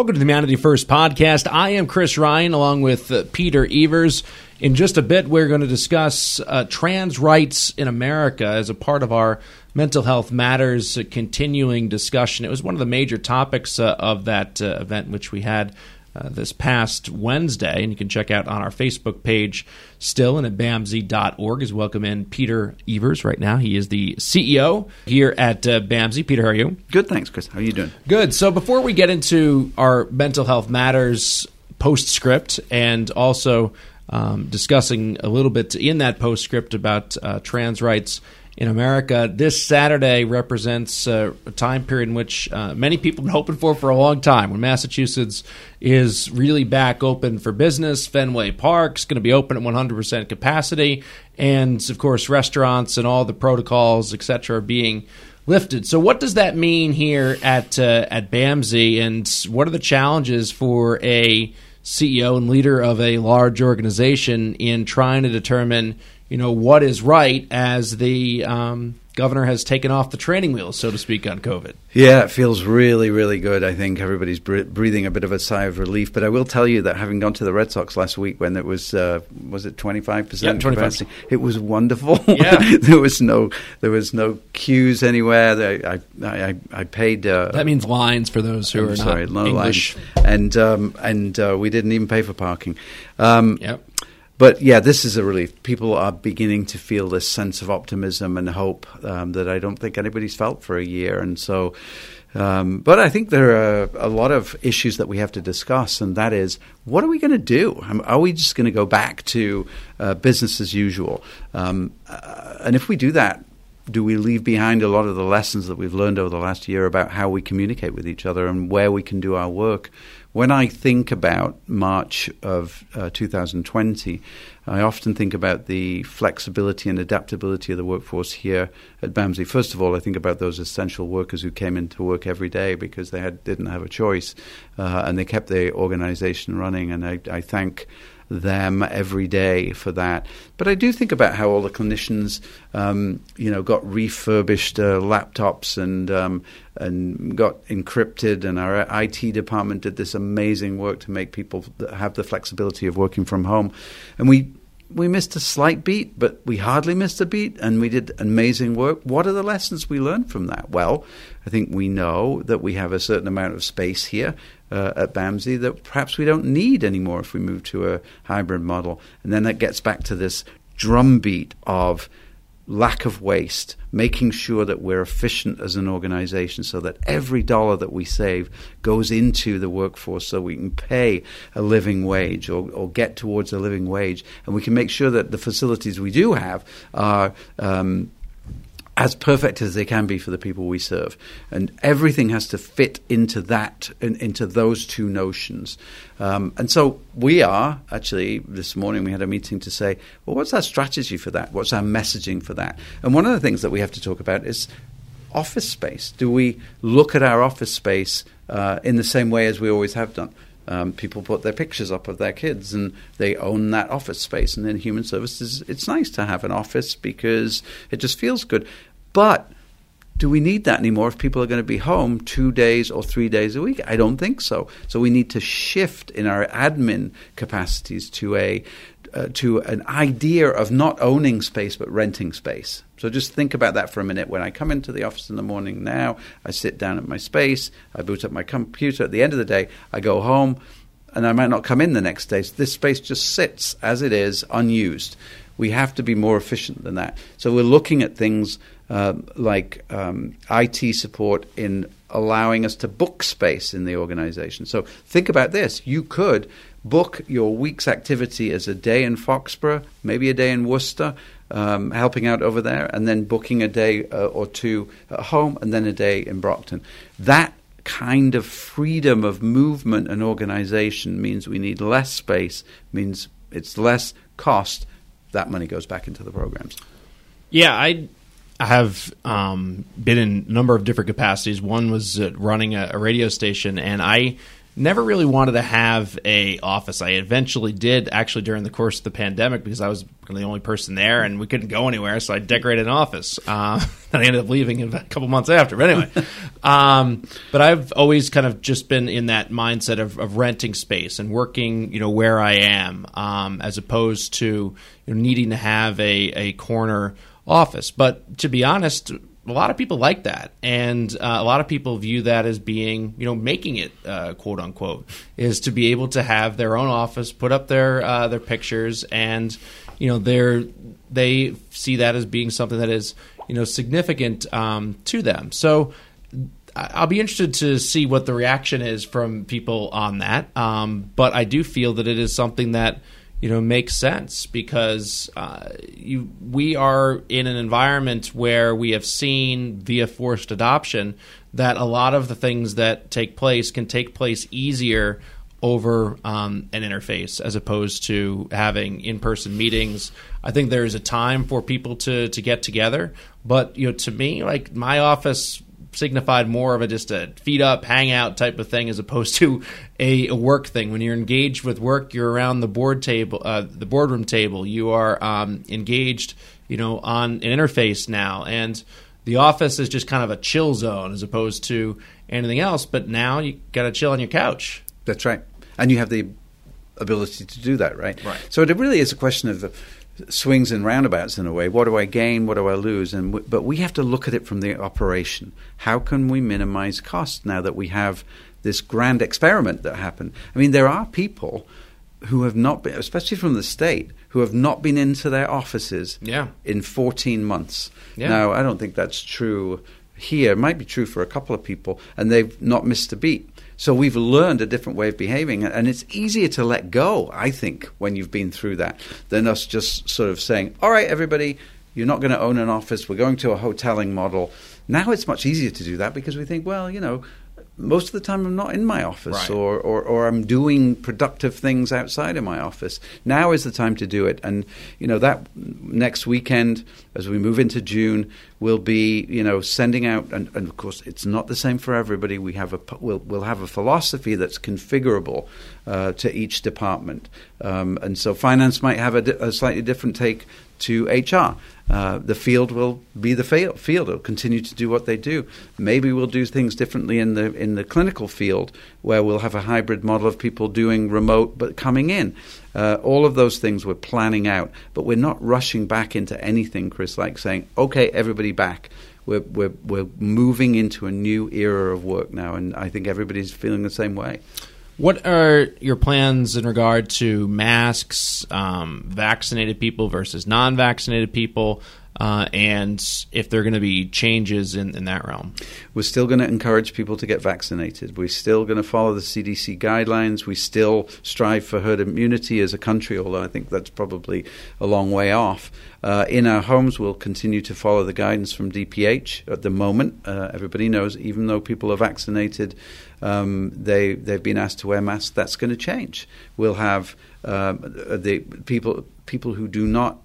Welcome to the Humanity First podcast. I am Chris Ryan along with uh, Peter Evers. In just a bit, we're going to discuss uh, trans rights in America as a part of our Mental Health Matters continuing discussion. It was one of the major topics uh, of that uh, event, which we had uh, this past Wednesday, and you can check out on our Facebook page still and at bamsi.org is welcome in Peter Evers right now. He is the CEO here at uh, BAMSI. Peter, how are you? Good, thanks, Chris. How are you doing? Good. So before we get into our mental health matters postscript and also um, discussing a little bit in that postscript about uh, trans rights in America. This Saturday represents uh, a time period in which uh, many people have been hoping for for a long time. When Massachusetts is really back open for business, Fenway Park is going to be open at 100% capacity, and of course, restaurants and all the protocols, etc., are being lifted. So, what does that mean here at uh, at BAMSI, and what are the challenges for a CEO and leader of a large organization in trying to determine you know what is right as the um, governor has taken off the training wheels, so to speak, on COVID. Yeah, it feels really, really good. I think everybody's breathing a bit of a sigh of relief. But I will tell you that having gone to the Red Sox last week when it was uh, was it twenty five percent capacity, it was wonderful. Yeah, there was no there was no queues anywhere. I I, I paid. Uh, that means lines for those who I'm are sorry, not no English. Lines. And um, and uh, we didn't even pay for parking. Um, yep. But yeah, this is a relief. People are beginning to feel this sense of optimism and hope um, that I don't think anybody's felt for a year. And so, um, but I think there are a lot of issues that we have to discuss, and that is what are we going to do? Um, are we just going to go back to uh, business as usual? Um, uh, and if we do that, do we leave behind a lot of the lessons that we've learned over the last year about how we communicate with each other and where we can do our work when I think about March of uh, 2020, I often think about the flexibility and adaptability of the workforce here at BAMSI. First of all, I think about those essential workers who came into work every day because they had, didn't have a choice uh, and they kept the organization running. And I, I thank them every day for that. But I do think about how all the clinicians, um, you know, got refurbished uh, laptops and um, and got encrypted, and our IT department did this amazing work to make people have the flexibility of working from home, and we we missed a slight beat, but we hardly missed a beat, and we did amazing work. What are the lessons we learned from that? Well, I think we know that we have a certain amount of space here uh, at BAMSI that perhaps we don't need anymore if we move to a hybrid model. And then that gets back to this drumbeat of lack of waste, making sure that we're efficient as an organization so that every dollar that we save goes into the workforce so we can pay a living wage or, or get towards a living wage. And we can make sure that the facilities we do have are. Um, as perfect as they can be for the people we serve. And everything has to fit into that, in, into those two notions. Um, and so we are actually, this morning we had a meeting to say, well, what's our strategy for that? What's our messaging for that? And one of the things that we have to talk about is office space. Do we look at our office space uh, in the same way as we always have done? Um, people put their pictures up of their kids and they own that office space. And in human services, it's nice to have an office because it just feels good. But do we need that anymore if people are going to be home two days or three days a week? I don't think so. So we need to shift in our admin capacities to a uh, to an idea of not owning space but renting space. So just think about that for a minute. When I come into the office in the morning now, I sit down at my space, I boot up my computer. At the end of the day, I go home and I might not come in the next day. So this space just sits as it is, unused. We have to be more efficient than that. So we're looking at things uh, like um, IT support in allowing us to book space in the organization. So think about this. You could book your week's activity as a day in Foxborough, maybe a day in Worcester, um, helping out over there, and then booking a day uh, or two at home, and then a day in Brockton. That kind of freedom of movement and organization means we need less space, means it's less cost. That money goes back into the programs. Yeah, I have um, been in a number of different capacities. One was running a, a, radio station, and I never really wanted to have a office. I eventually did actually during the course of the pandemic because I was the only person there and we couldn't go anywhere. So I decorated an office. Uh, and I ended up leaving a couple months after. But anyway, um, but I've always kind of just been in that mindset of, of renting space and working, you know, where I am, um, as opposed to you know, needing to have a, a corner office. But to be honest, a lot of people like that, and uh, a lot of people view that as being, you know, making it uh, quote unquote is to be able to have their own office, put up their uh, their pictures, and you know, they're they see that as being something that is you know significant um, to them. So. I'll be interested to see what the reaction is from people on that. Um, but I do feel that it is something that you know makes sense because uh, you, we are in an environment where we have seen via forced adoption that a lot of the things that take place can take place easier over um, an interface as opposed to having in-person meetings. I think there is a time for people to to get together, but you know, to me, like my office signified more of a just a feed up, hangout type of thing as opposed to a, a work thing. When you're engaged with work, you're around the board table, uh, the boardroom table. You are um, engaged, you know, on an interface now, and the office is just kind of a chill zone as opposed to anything else. But now you got to chill on your couch. That's right, and you have the ability to do that, right? Right. So it really is a question of the swings and roundabouts in a way. What do I gain? What do I lose? And w- but we have to look at it from the operation. How can we minimize costs now that we have this grand experiment that happened? I mean, there are people who have not been, especially from the state, who have not been into their offices yeah. in 14 months. Yeah. Now, I don't think that's true here. It might be true for a couple of people, and they've not missed a beat. So we've learned a different way of behaving, and it's easier to let go, I think, when you've been through that, than us just sort of saying, all right, everybody, you're not going to own an office, we're going to a hoteling model. Now it's much easier to do that because we think, well, you know, most of the time I'm not in my office right. or, or, or, I'm doing productive things outside of my office. Now is the time to do it. And, you know, that next weekend, as we move into June, we'll be, you know, sending out, and, and of course it's not the same for everybody. We have a, we'll, we'll have a philosophy that's configurable uh, to each department. Um, and so finance might have a, di- a slightly different take to HR. Uh, the field will be the field. It'll continue to do what they do. Maybe we'll do things differently in the in the clinical field, where we'll have a hybrid model of people doing remote but coming in. Uh, all of those things we're planning out, but we're not rushing back into anything, Chris. Like saying, "Okay, everybody back." We're we're we're moving into a new era of work now, and I think everybody's feeling the same way. What are your plans in regard to masks, um, vaccinated people versus non vaccinated people? Uh, and if there are going to be changes in, in that realm. We're still going to encourage people to get vaccinated. We're still going to follow the CDC guidelines. We still strive for herd immunity as a country, although I think that's probably a long way off. Uh, in our homes, we'll continue to follow the guidance from DPH. At the moment, uh, everybody knows, even though people are vaccinated, um, they they've been asked to wear masks. That's going to change. We'll have um, the people people who do not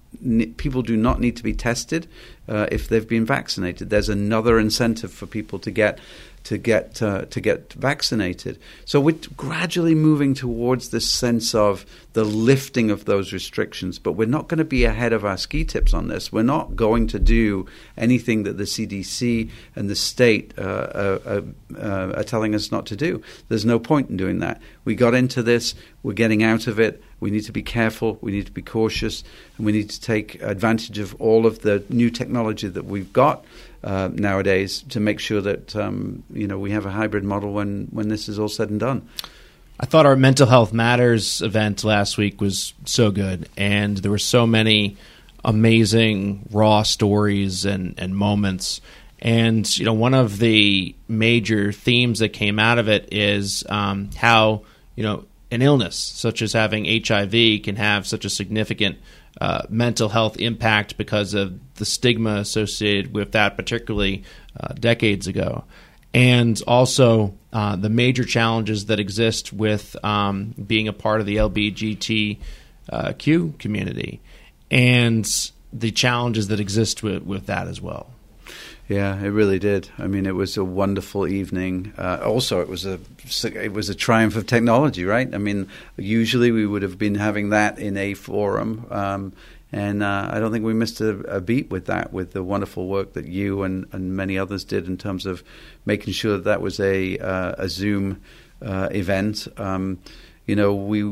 people do not need to be tested uh, if they've been vaccinated. There's another incentive for people to get to get uh, to get vaccinated. So we're gradually moving towards this sense of the lifting of those restrictions, but we're not going to be ahead of our ski tips on this. We're not going to do anything that the CDC and the state uh, uh, uh, are telling us not to do. There's no point in doing that. We got into this. We're getting out of it. We need to be careful. We need to be cautious, and we need to take advantage of all of the new technology that we've got uh, nowadays to make sure that um, you know we have a hybrid model when when this is all said and done. I thought our mental health matters event last week was so good, and there were so many amazing raw stories and and moments. And you know, one of the major themes that came out of it is um, how you know an illness such as having HIV can have such a significant uh, mental health impact because of the stigma associated with that, particularly uh, decades ago, and also uh, the major challenges that exist with um, being a part of the LBGTQ community, and the challenges that exist with, with that as well. Yeah, it really did. I mean, it was a wonderful evening. Uh, also, it was a it was a triumph of technology, right? I mean, usually we would have been having that in a forum, um, and uh, I don't think we missed a, a, beat with that. With the wonderful work that you and, and many others did in terms of making sure that that was a uh, a Zoom uh, event. Um, you know, we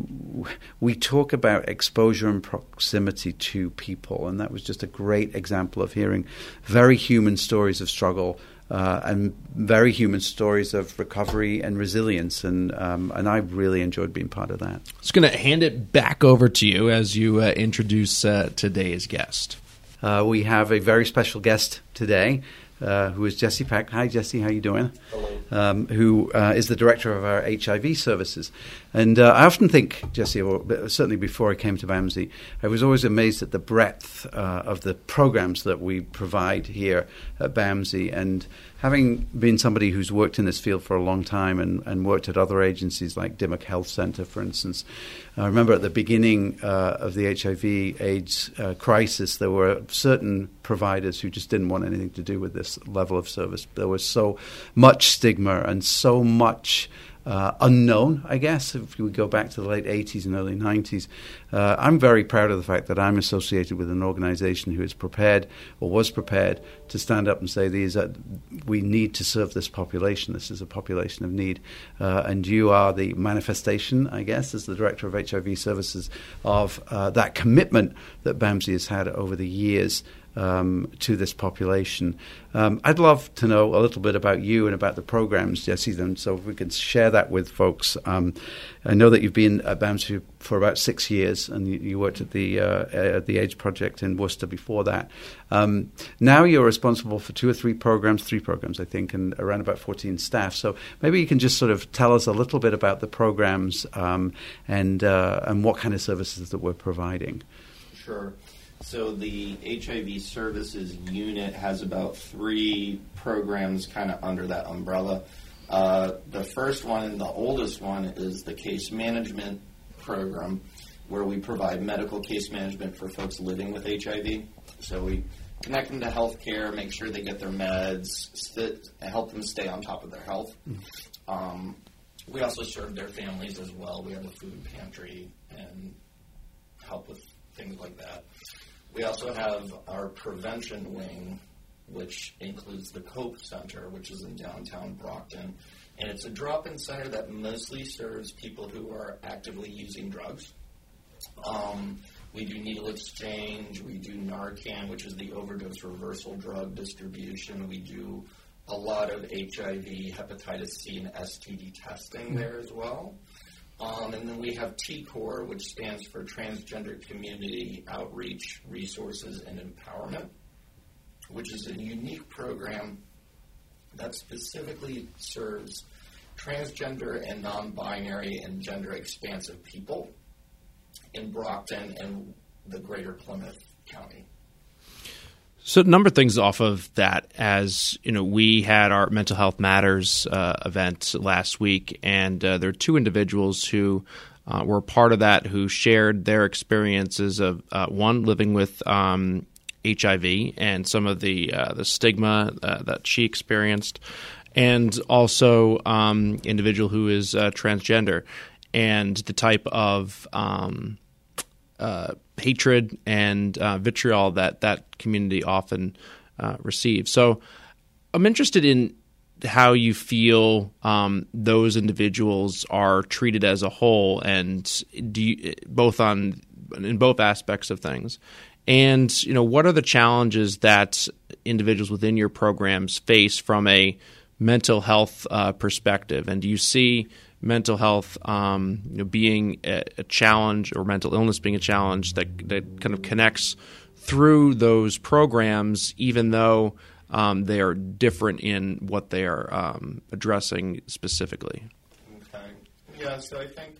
we talk about exposure and proximity to people, and that was just a great example of hearing very human stories of struggle uh, and very human stories of recovery and resilience, and um, and I really enjoyed being part of that. I going to hand it back over to you as you uh, introduce uh, today's guest. Uh, we have a very special guest today uh, who is Jesse Peck. Hi, Jesse. How you doing? Um, who uh, is the director of our HIV services? And uh, I often think, Jesse, or certainly before I came to BAMSI, I was always amazed at the breadth uh, of the programs that we provide here at BAMSI. And having been somebody who's worked in this field for a long time and, and worked at other agencies like Dimock Health Center, for instance, I remember at the beginning uh, of the HIV/AIDS uh, crisis, there were certain providers who just didn't want anything to do with this level of service. There was so much stigma and so much uh, unknown, I guess, if we go back to the late 80s and early 90s. Uh, I'm very proud of the fact that I'm associated with an organization who is prepared or was prepared to stand up and say, these are, we need to serve this population. This is a population of need. Uh, and you are the manifestation, I guess, as the director of HIV services, of uh, that commitment that BAMSI has had over the years um, to this population. Um, I'd love to know a little bit about you and about the programs, Jesse, and so if we can share that with folks. Um, I know that you've been at BAMSI for about six years, and you, you worked at the uh, at the AIDS Project in Worcester before that. Um, now you're responsible for two or three programs, three programs, I think, and around about 14 staff. So maybe you can just sort of tell us a little bit about the programs um, and uh, and what kind of services that we're providing. Sure. So the HIV services unit has about three programs kind of under that umbrella. Uh, the first one and the oldest one is the case management program, where we provide medical case management for folks living with HIV. So we connect them to healthcare, make sure they get their meds, help them stay on top of their health. Um, we also serve their families as well. We have a food pantry and help with things like that. We also have our prevention wing, which includes the COPE Center, which is in downtown Brockton. And it's a drop in center that mostly serves people who are actively using drugs. Um, we do needle exchange, we do Narcan, which is the overdose reversal drug distribution. We do a lot of HIV, hepatitis C, and STD testing there as well. Um, and then we have TCORE, which stands for Transgender Community Outreach, Resources, and Empowerment, which is a unique program that specifically serves transgender and non binary and gender expansive people in Brockton and the greater Plymouth County. So, a number of things off of that. As you know, we had our Mental Health Matters uh, event last week, and uh, there are two individuals who uh, were part of that who shared their experiences of uh, one living with um, HIV and some of the uh, the stigma uh, that she experienced, and also um, individual who is transgender, and the type of um, uh, hatred and uh, vitriol that that community often uh, receives. So I'm interested in how you feel um, those individuals are treated as a whole, and do you, both on in both aspects of things. And you know, what are the challenges that individuals within your programs face from a mental health uh, perspective? And do you see mental health um, you know, being a, a, challenge or mental illness being a challenge that, that kind of connects through those programs, even though um, they are different in what they are um, addressing specifically. Okay. Yeah, so I think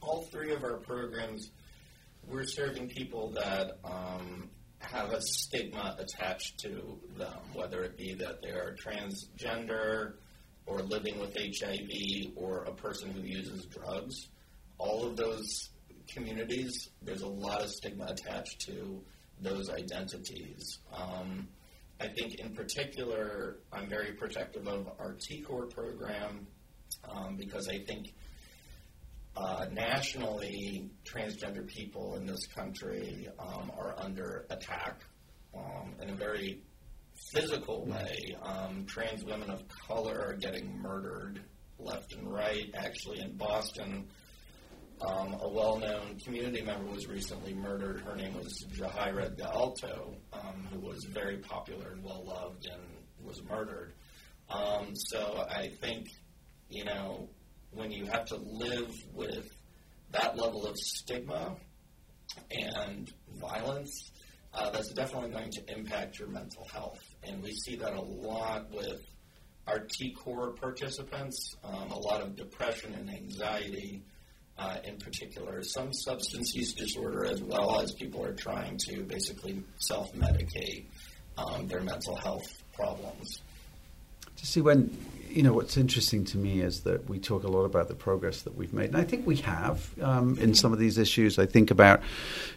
all three of our programs, we're serving people that um, have a stigma attached to them, whether it be that they're transgender, or living with HIV or a person who uses drugs, all of those communities, there's a lot of stigma attached to those identities. Um, I think in particular, I'm very protective of our T-Core program um, because I think uh, nationally, transgender people in this country um, are under attack um, in a very physical way. Um, trans women of color are getting murdered left and right. Actually, in Boston, um, a well-known community member was recently murdered. Her name was Jahaira DeAlto, um, who was very popular and well-loved and was murdered. Um, so I think, you know, when you have to live with that level of stigma and violence, uh, that's definitely going to impact your mental health. And we see that a lot with our T Core participants, um, a lot of depression and anxiety uh, in particular, some substance use disorder, as well as people are trying to basically self medicate um, their mental health problems. To see when you know, what's interesting to me is that we talk a lot about the progress that we've made, and I think we have um, in some of these issues. I think about,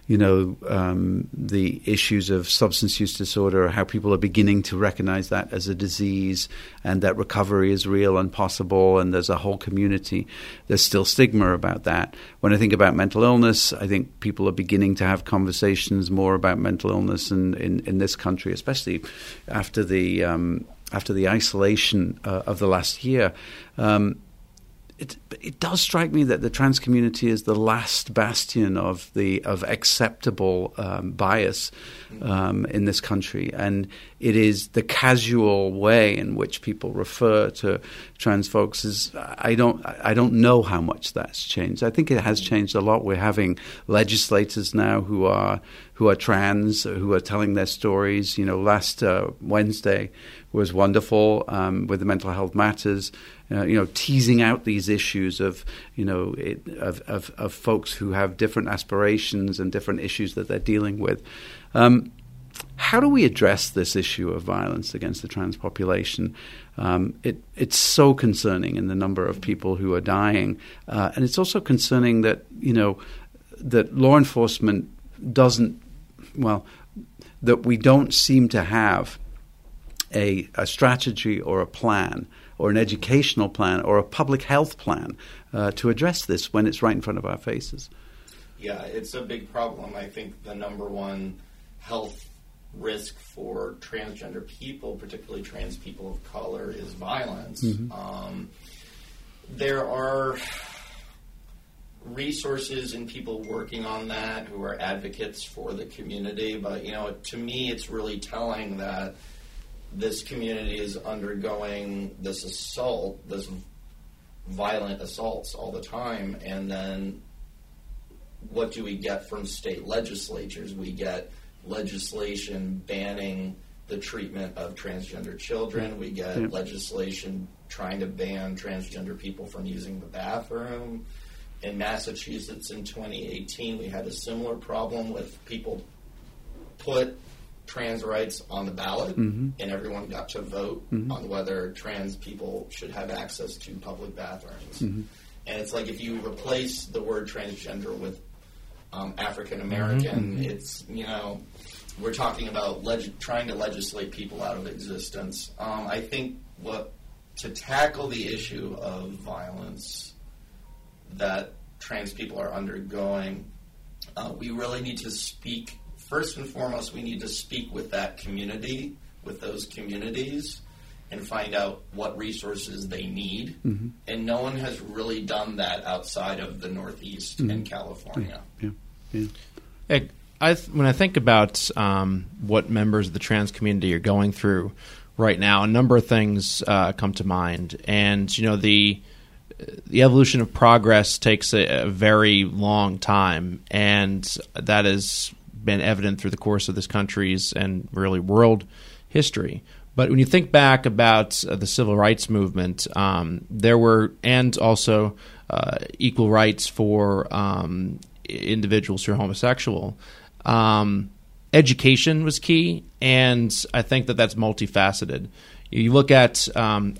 you know, um, the issues of substance use disorder, how people are beginning to recognize that as a disease, and that recovery is real and possible, and there's a whole community. There's still stigma about that. When I think about mental illness, I think people are beginning to have conversations more about mental illness in, in, in this country, especially after the um, after the isolation uh, of the last year. Um, it, it does strike me that the trans community is the last bastion of the of acceptable um, bias um, in this country, and it is the casual way in which people refer to trans folks. Is I don't I don't know how much that's changed. I think it has changed a lot. We're having legislators now who are who are trans who are telling their stories. You know, last uh, Wednesday was wonderful um, with the mental health matters. Uh, you know, teasing out these issues of you know it, of, of, of folks who have different aspirations and different issues that they're dealing with. Um, how do we address this issue of violence against the trans population? Um, it, it's so concerning in the number of people who are dying, uh, and it's also concerning that you know that law enforcement doesn't well that we don't seem to have a, a strategy or a plan or an educational plan or a public health plan uh, to address this when it's right in front of our faces. Yeah, it's a big problem. I think the number one health risk for transgender people, particularly trans people of color, is violence. Mm-hmm. Um, there are resources and people working on that who are advocates for the community, but you know, to me, it's really telling that this community is undergoing this assault, this violent assaults all the time, and then what do we get from state legislatures? We get legislation banning the treatment of transgender children. We get yeah. legislation trying to ban transgender people from using the bathroom. In Massachusetts in 2018, we had a similar problem with people put trans rights on the ballot, mm-hmm. and everyone got to vote mm-hmm. on whether trans people should have access to public bathrooms. Mm-hmm. And it's like if you replace the word transgender with um, African American, mm-hmm. it's you know we're talking about leg- trying to legislate people out of existence. Um, I think what to tackle the issue of violence that trans people are undergoing, uh, we really need to speak first and foremost, we need to speak with that community, with those communities, and find out what resources they need. Mm-hmm. And no one has really done that outside of the Northeast mm-hmm. and California. Yeah. yeah. yeah. I, when I think about um, what members of the trans community are going through right now, a number of things uh, come to mind, and you know the the evolution of progress takes a, a, very long time, and that is been evident through the course of this country's and really world history. But when you think back about uh, the civil rights movement, um, there were, and also uh, equal rights for um, individuals who are homosexual. Um, education was key, and I think that that's multifaceted. You look at um,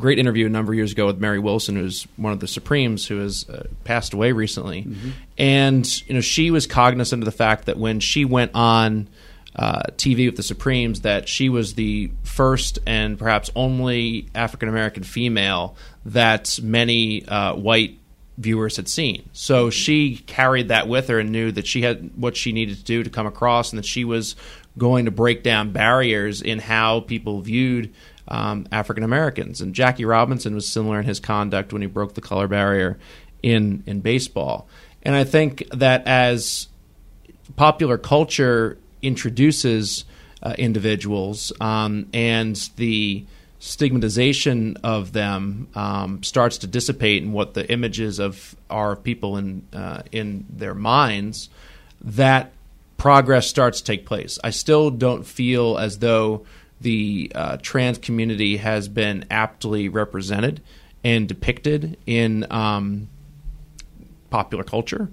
great interview a number of years ago with Mary Wilson, who's one of the Supremes, who has uh, passed away recently, mm-hmm. and you know she was cognizant of the fact that when she went on uh, TV with the Supremes that she was the first and perhaps only African American female that many uh, white viewers had seen. So she carried that with her and knew that she had what she needed to do to come across, and that she was going to break down barriers in how people viewed um, African Americans. And Jackie Robinson was similar in his conduct when he broke the color barrier in in baseball. And I think that as popular culture introduces uh, individuals um, and the stigmatization of them um, starts to dissipate and what the images of our people in uh, in their minds that progress starts to take place. I still don't feel as though the uh, trans community has been aptly represented and depicted in um, popular culture.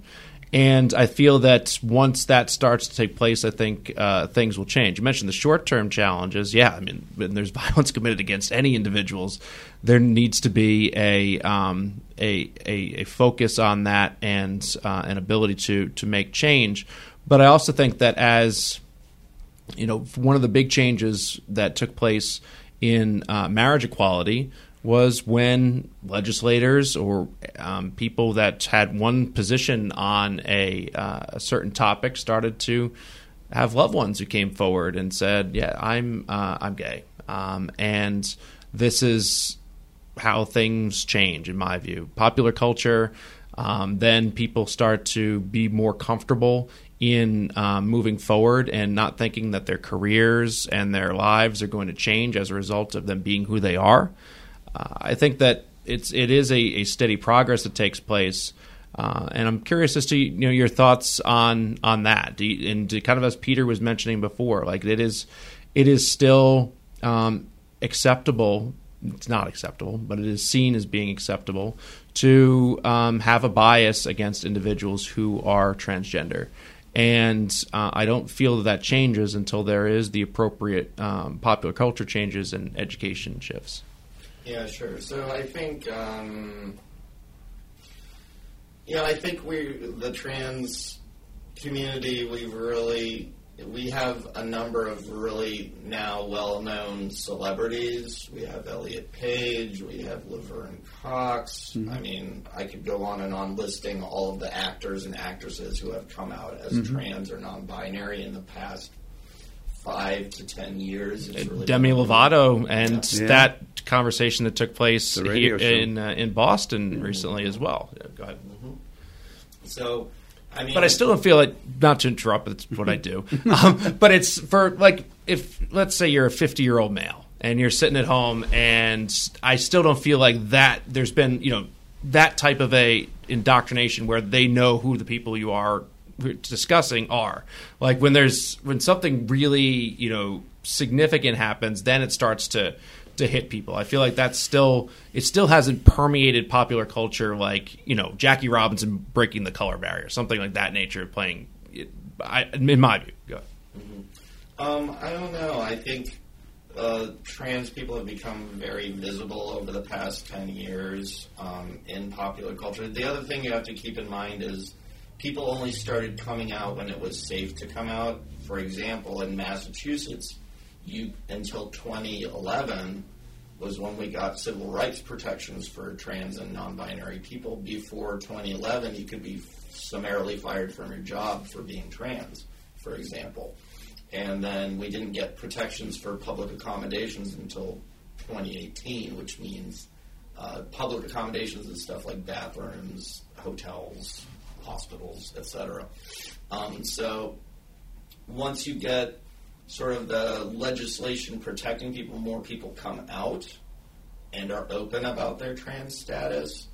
And I feel that once that starts to take place, I think uh, things will change. You mentioned the short term challenges. Yeah, I mean, when there's violence committed against any individuals, there needs to be a um, a, a, a, focus on that and uh, an ability to to make change. But I also think that as you know, one of the big changes that took place in uh, marriage equality was when legislators or um, people that had one position on a, uh, a, certain topic started to have loved ones who came forward and said, "Yeah, I'm uh, I'm gay," um, and this is how things change, in my view. Popular culture. Um, then people start to be more comfortable in um, moving forward and not thinking that their careers and their lives are going to change as a result of them being who they are. Uh, I think that it's it is a, a steady progress that takes place. Uh, and I'm curious as to you know your thoughts on on that. You, and kind of as Peter was mentioning before, like it is it is still um, acceptable. It's not acceptable, but it is seen as being acceptable to um, have a bias against individuals who are transgender. And uh, I don't feel that that changes until there is the appropriate um, popular culture changes and education shifts. Yeah, sure. So I think, um, yeah, I think we the trans community we've really we have a number of really now well-known celebrities. We have Elliot Page. We have Laverne Cox. Mm-hmm. I mean, I could go on and on listing all of the actors and actresses who have come out as mm-hmm. trans or non-binary in the past five to ten years. Really Demi Lovato and yeah. that conversation that took place here in uh, in Boston mm-hmm. recently as well. Yeah, go ahead. Mm-hmm. So. I mean, but I still don't feel like not to interrupt. It's what I do. um, but it's for like if let's say you're a 50 year old male and you're sitting at home, and I still don't feel like that. There's been you know that type of a indoctrination where they know who the people you are discussing are. Like when there's when something really you know significant happens, then it starts to to hit people. I feel like that's still it still hasn't permeated popular culture like you know Jackie Robinson breaking the color barrier, something like that nature of playing. I, in my view, go. Mm-hmm. Um, I don't know. I think uh, trans people have become very visible over the past 10 years um, in popular culture. The other thing you have to keep in mind is people only started coming out when it was safe to come out. For example, in Massachusetts, you until 2011 was when we got civil rights protections for trans and non-binary people. Before 2011, you could be summarily fired from your job for being trans, for example. And then we didn't get protections for public accommodations until 2018, which means uh, public accommodations and stuff like bathrooms, hotels, hospitals, etc. Um, so once you get sort of the legislation protecting people, more people come out and are open about their trans status,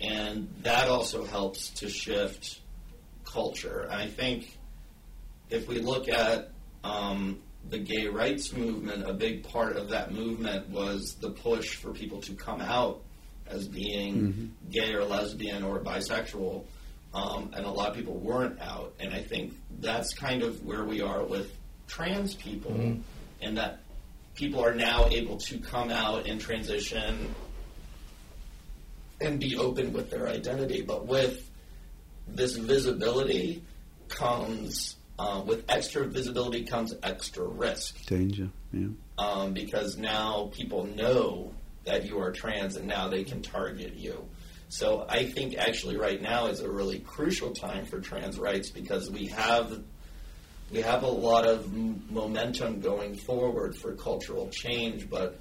and that also helps to shift culture. I think if we look at um, the gay rights movement, a big part of that movement was the push for people to come out as being mm-hmm. gay or lesbian or bisexual um, and a lot of people weren't out. And I think that's kind of where we are with trans people, mm-hmm. and that people are now able to come out and transition and be open with their identity. But with this visibility comes uh, with extra visibility comes extra risk. Danger, yeah. Um, because now people know that you are trans and now they can target you. So I think actually right now is a really crucial time for trans rights because we have we have a lot of momentum going forward for cultural change, but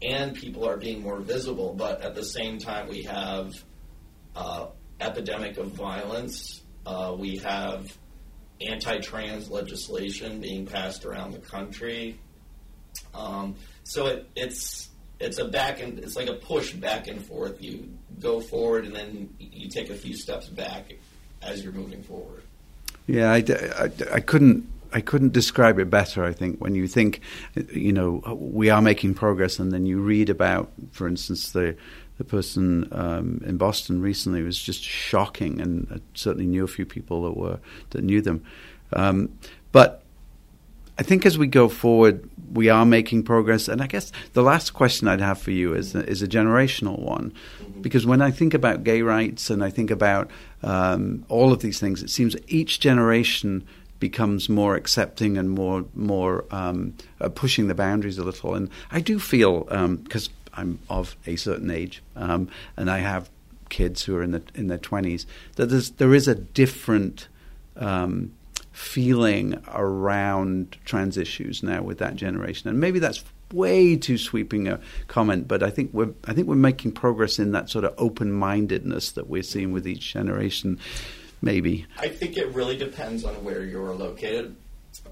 and people are being more visible. But at the same time, we have uh, epidemic of violence. Uh, we have anti-trans legislation being passed around the country. Um, so it, it's it's a back and it's like a push back and forth. You go forward and then you take a few steps back as you're moving forward. Yeah, I, I, I couldn't I couldn't describe it better. I think when you think, you know, we are making progress, and then you read about, for instance, the the person um, in Boston recently was just shocking, and I certainly knew a few people that were that knew them. Um, but I think as we go forward, we are making progress. And I guess the last question I'd have for you is is a generational one, because when I think about gay rights and I think about um, all of these things, it seems each generation becomes more accepting and more more um, uh, pushing the boundaries a little. And I do feel because um, I'm of a certain age um, and I have kids who are in the in their twenties that there is a different um, feeling around trans issues now with that generation, and maybe that's way too sweeping a comment, but I think we're I think we're making progress in that sort of open mindedness that we're seeing with each generation. Maybe I think it really depends on where you're located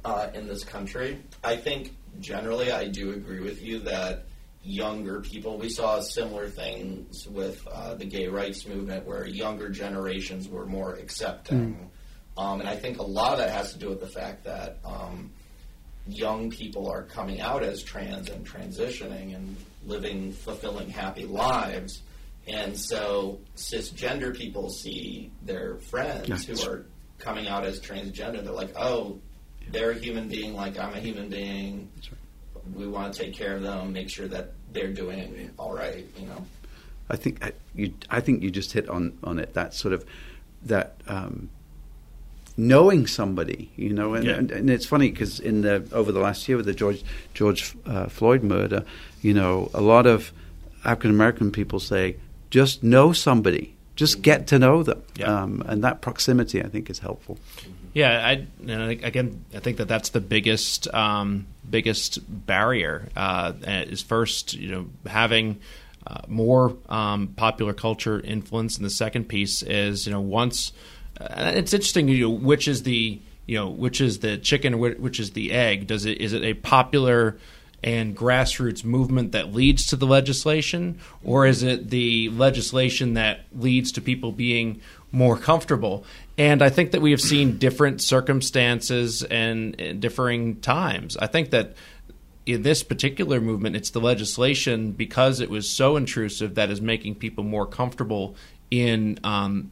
uh, in this country. I think generally I do agree with you that younger people. We saw similar things with uh, the gay rights movement, where younger generations were more accepting. Mm. Um, and I think a lot of that has to do with the fact that um, young people are coming out as trans and transitioning and living fulfilling, happy lives. And so cisgender people see their friends who are coming out as transgender. They're like, oh, they're a human being like I'm a human being. Right. We want to take care of them, make sure that they're doing all right. You know. I think I, you. I think you just hit on on it. That sort of that um, knowing somebody, you know, and, yeah. and, and, it's funny because in the over the last year with the George George uh, Floyd murder, you know, a lot of African American people say just know somebody, just get to know them, yeah. um, and that proximity I think is helpful. Yeah, I, again, I think that that's the biggest um, biggest barrier uh, is first, you know, having. Uh, more um, popular culture influence, and the second piece is you know once it's interesting. You know, which is the you know which is the chicken, which is the egg? Does it is it a popular and grassroots movement that leads to the legislation, or is it the legislation that leads to people being more comfortable? And I think that we have seen different circumstances and, and differing times. I think that in this particular movement, it's the legislation because it was so intrusive that is making people more comfortable in um,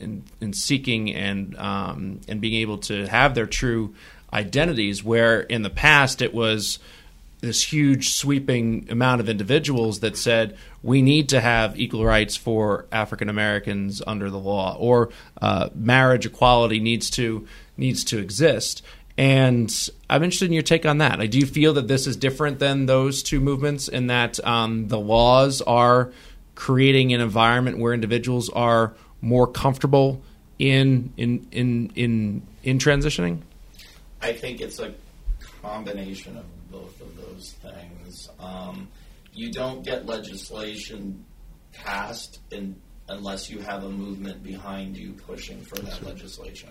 in, in seeking and um, and being able to have their true identities. Where in the past it was this huge sweeping amount of individuals that said we need to have equal rights for African Americans under the law, or uh, marriage equality needs to needs to exist. And I'm interested in your take on that. Like, do you feel that this is different than those two movements in that um, the laws are creating an environment where individuals are more comfortable in in in in in transitioning? I think it's a combination of both of those things. Um, you don't get legislation passed in, unless you have a movement behind you pushing for that legislation.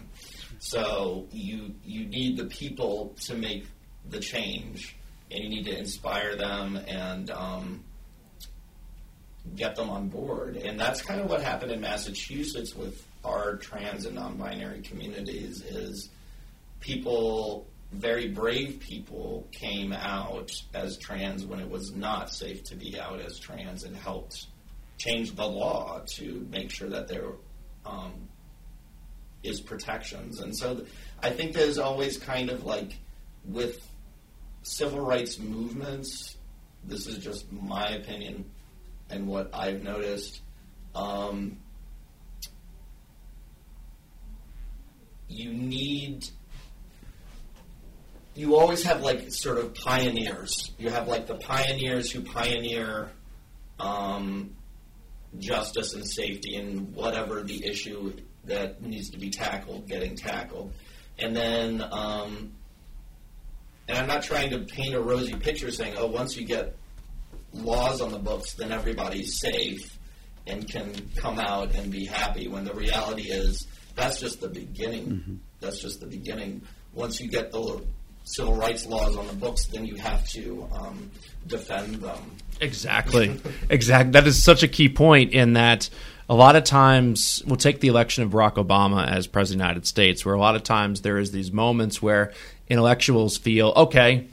So you you need the people to make the change, and you need to inspire them and um, get them on board. And that's kind of what happened in Massachusetts with our trans and non-binary communities. Is people very brave people came out as trans when it was not safe to be out as trans and helped change the law to make sure that there um, is protections. And so th- I think there's always kind of like with civil rights movements, this is just my opinion and what I've noticed. Um, you need you always have like sort of pioneers. You have like the pioneers who pioneer um, justice and safety and whatever the issue that needs to be tackled, getting tackled. And then, um, and I'm not trying to paint a rosy picture saying, oh, once you get laws on the books, then everybody's safe and can come out and be happy. When the reality is, that's just the beginning. Mm-hmm. That's just the beginning. Once you get the civil rights laws on the books, then you have to um, defend them. Exactly. exactly. That is such a key point in that a lot of times we'll take the election of Barack Obama as president of the United States, where a lot of times there is these moments where intellectuals feel, okay,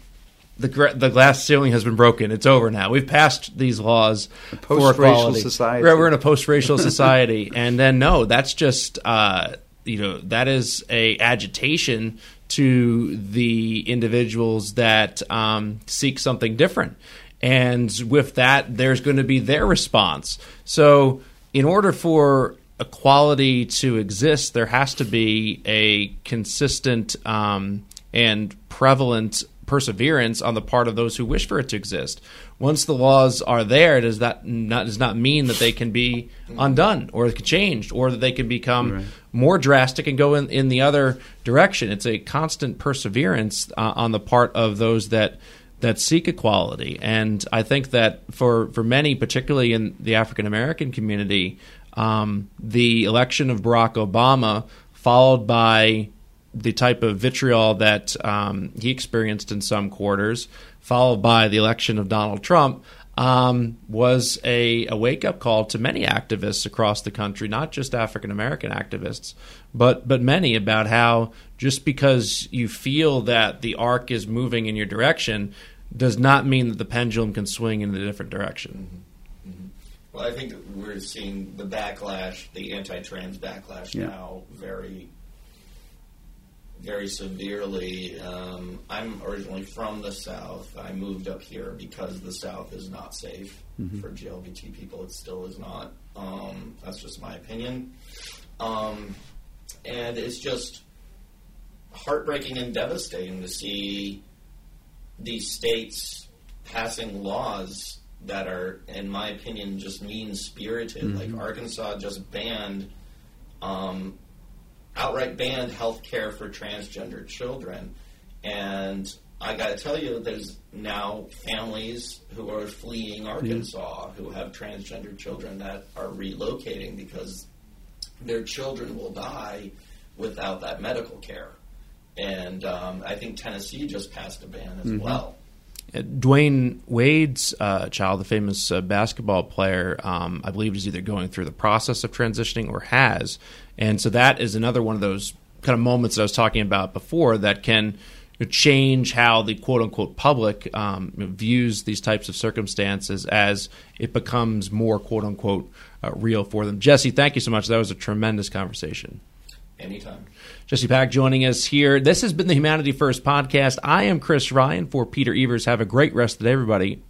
the the glass ceiling has been broken. It's over now. We've passed these laws for equality. Society. We're, in a post-racial society, and then no, that's just uh, you know that is a agitation to the individuals that um, seek something different. And with that, there's going to be their response. So, in order for equality to exist, there has to be a consistent um, and prevalent perseverance on the part of those who wish for it to exist. Once the laws are there, does that not, does not mean that they can be undone or changed or that they can become right. more drastic and go in, in the other direction. It's a constant perseverance uh, on the part of those that that seek equality. And I think that for for many, particularly in the African American community, um, the election of Barack Obama, followed by the type of vitriol that um, he experienced in some quarters, followed by the election of Donald Trump, um, was a, a wake up call to many activists across the country, not just African American activists, but but many about how just because you feel that the arc is moving in your direction does not mean that the pendulum can swing in a different direction. Mm-hmm. mm-hmm. Well, I think we're seeing the backlash, the anti-trans backlash yeah. now, very very severely. Um, I'm originally from the South. I moved up here because the South is not safe mm-hmm. for GLBT people. It still is not. Um, that's just my opinion. Um, and it's just heartbreaking and devastating to see these states passing laws that are, in my opinion, just mean spirited. Mm-hmm. Like Arkansas just banned um, outright banned health care for transgender children. And I got to tell you, there's now families who are fleeing Arkansas who have transgender children that are relocating because their children will die without that medical care. And um, I think Tennessee just passed a ban as mm-hmm. well. Dwyane Wade's uh, child, the famous uh, basketball player, um, I believe is either going through the process of transitioning or has. And so that is another one of those kind of moments that I was talking about before that can change how the quote unquote public um, views these types of circumstances as it becomes more quote unquote uh, real for them. Jesse, thank you so much. That was a tremendous conversation. Anytime. Jesse Pack joining us here. This has been the Humanity First podcast. I am Chris Ryan for Peter Evers. Have a great rest of the day, everybody.